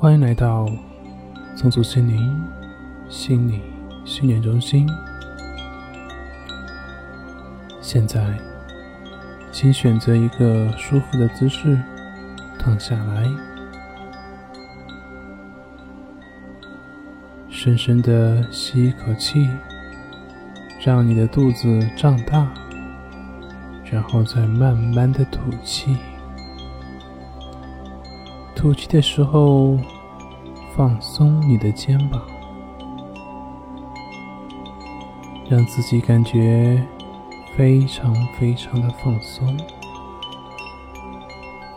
欢迎来到松鼠心灵心理训练中心。现在，请选择一个舒服的姿势，躺下来，深深的吸一口气，让你的肚子胀大，然后再慢慢的吐气。吐气的时候，放松你的肩膀，让自己感觉非常非常的放松。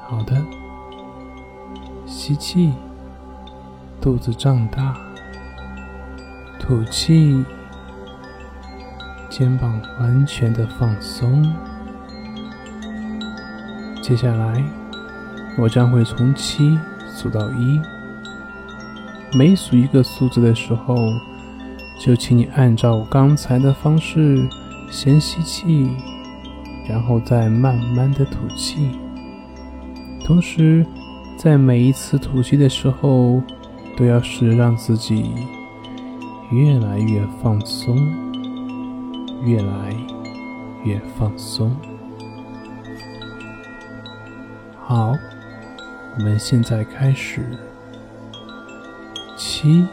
好的，吸气，肚子胀大；吐气，肩膀完全的放松。接下来。我将会从七数到一，每数一个数字的时候，就请你按照我刚才的方式，先吸气，然后再慢慢的吐气。同时，在每一次吐气的时候，都要试着让自己越来越放松，越来越放松。好。我们现在开始，七、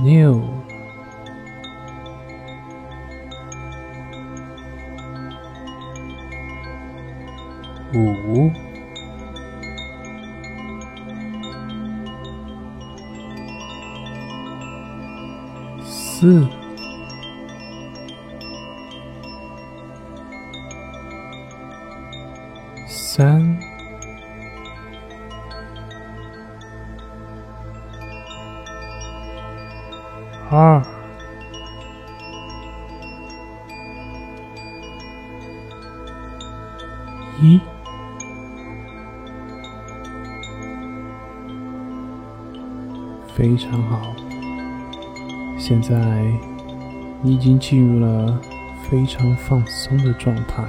六、五、四。常好。现在你已经进入了非常放松的状态。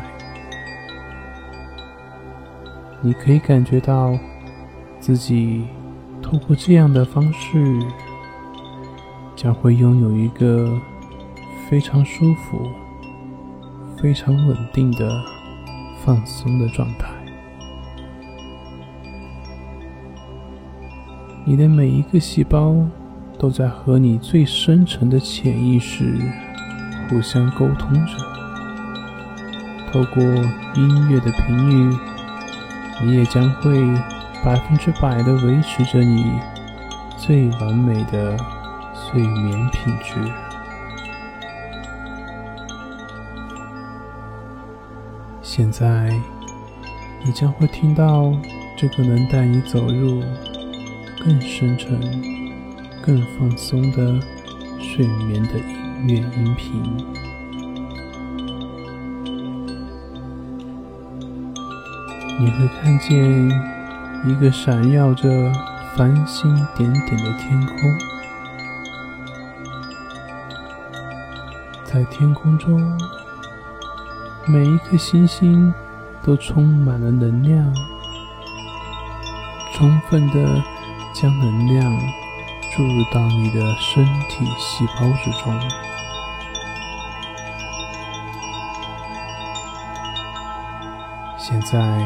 你可以感觉到自己通过这样的方式，将会拥有一个非常舒服、非常稳定的放松的状态。你的每一个细胞都在和你最深层的潜意识互相沟通着，透过音乐的频率。你也将会百分之百的维持着你最完美的睡眠品质。现在，你将会听到这个能带你走入更深沉、更放松的睡眠的音乐音频。你会看见一个闪耀着繁星点点的天空，在天空中，每一颗星星都充满了能量，充分的将能量注入到你的身体细胞之中。现在，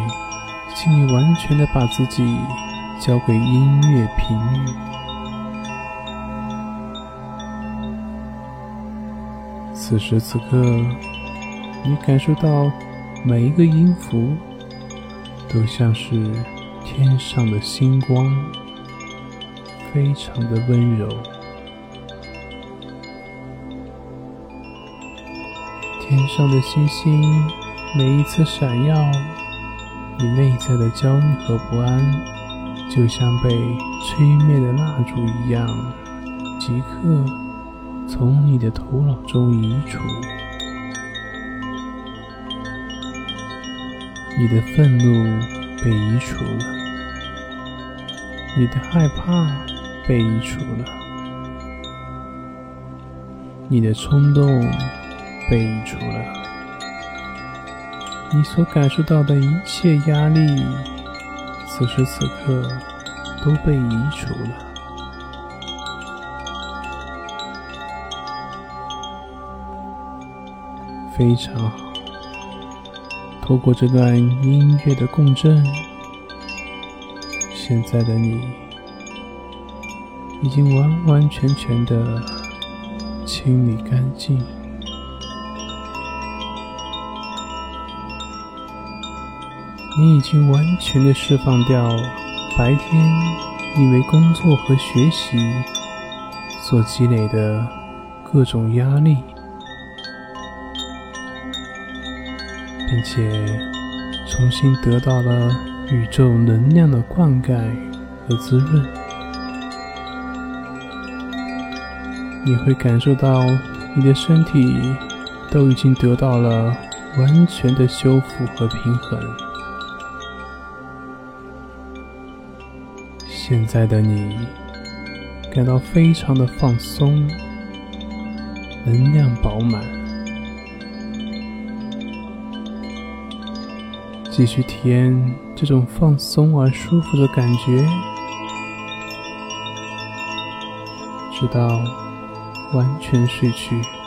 请你完全的把自己交给音乐频率。此时此刻，你感受到每一个音符都像是天上的星光，非常的温柔。天上的星星。每一次闪耀，你内在的焦虑和不安，就像被吹灭的蜡烛一样，即刻从你的头脑中移除。你的愤怒被移除了，你的害怕被移除了，你的冲动被移除了。你所感受到的一切压力，此时此刻都被移除了。非常好。透过这段音乐的共振，现在的你已经完完全全的清理干净。你已经完全的释放掉白天因为工作和学习所积累的各种压力。并且重新得到了宇宙能量的灌溉和滋润，你会感受到你的身体都已经得到了完全的修复和平衡。现在的你感到非常的放松，能量饱满。继续体验这种放松而舒服的感觉，直到完全睡去。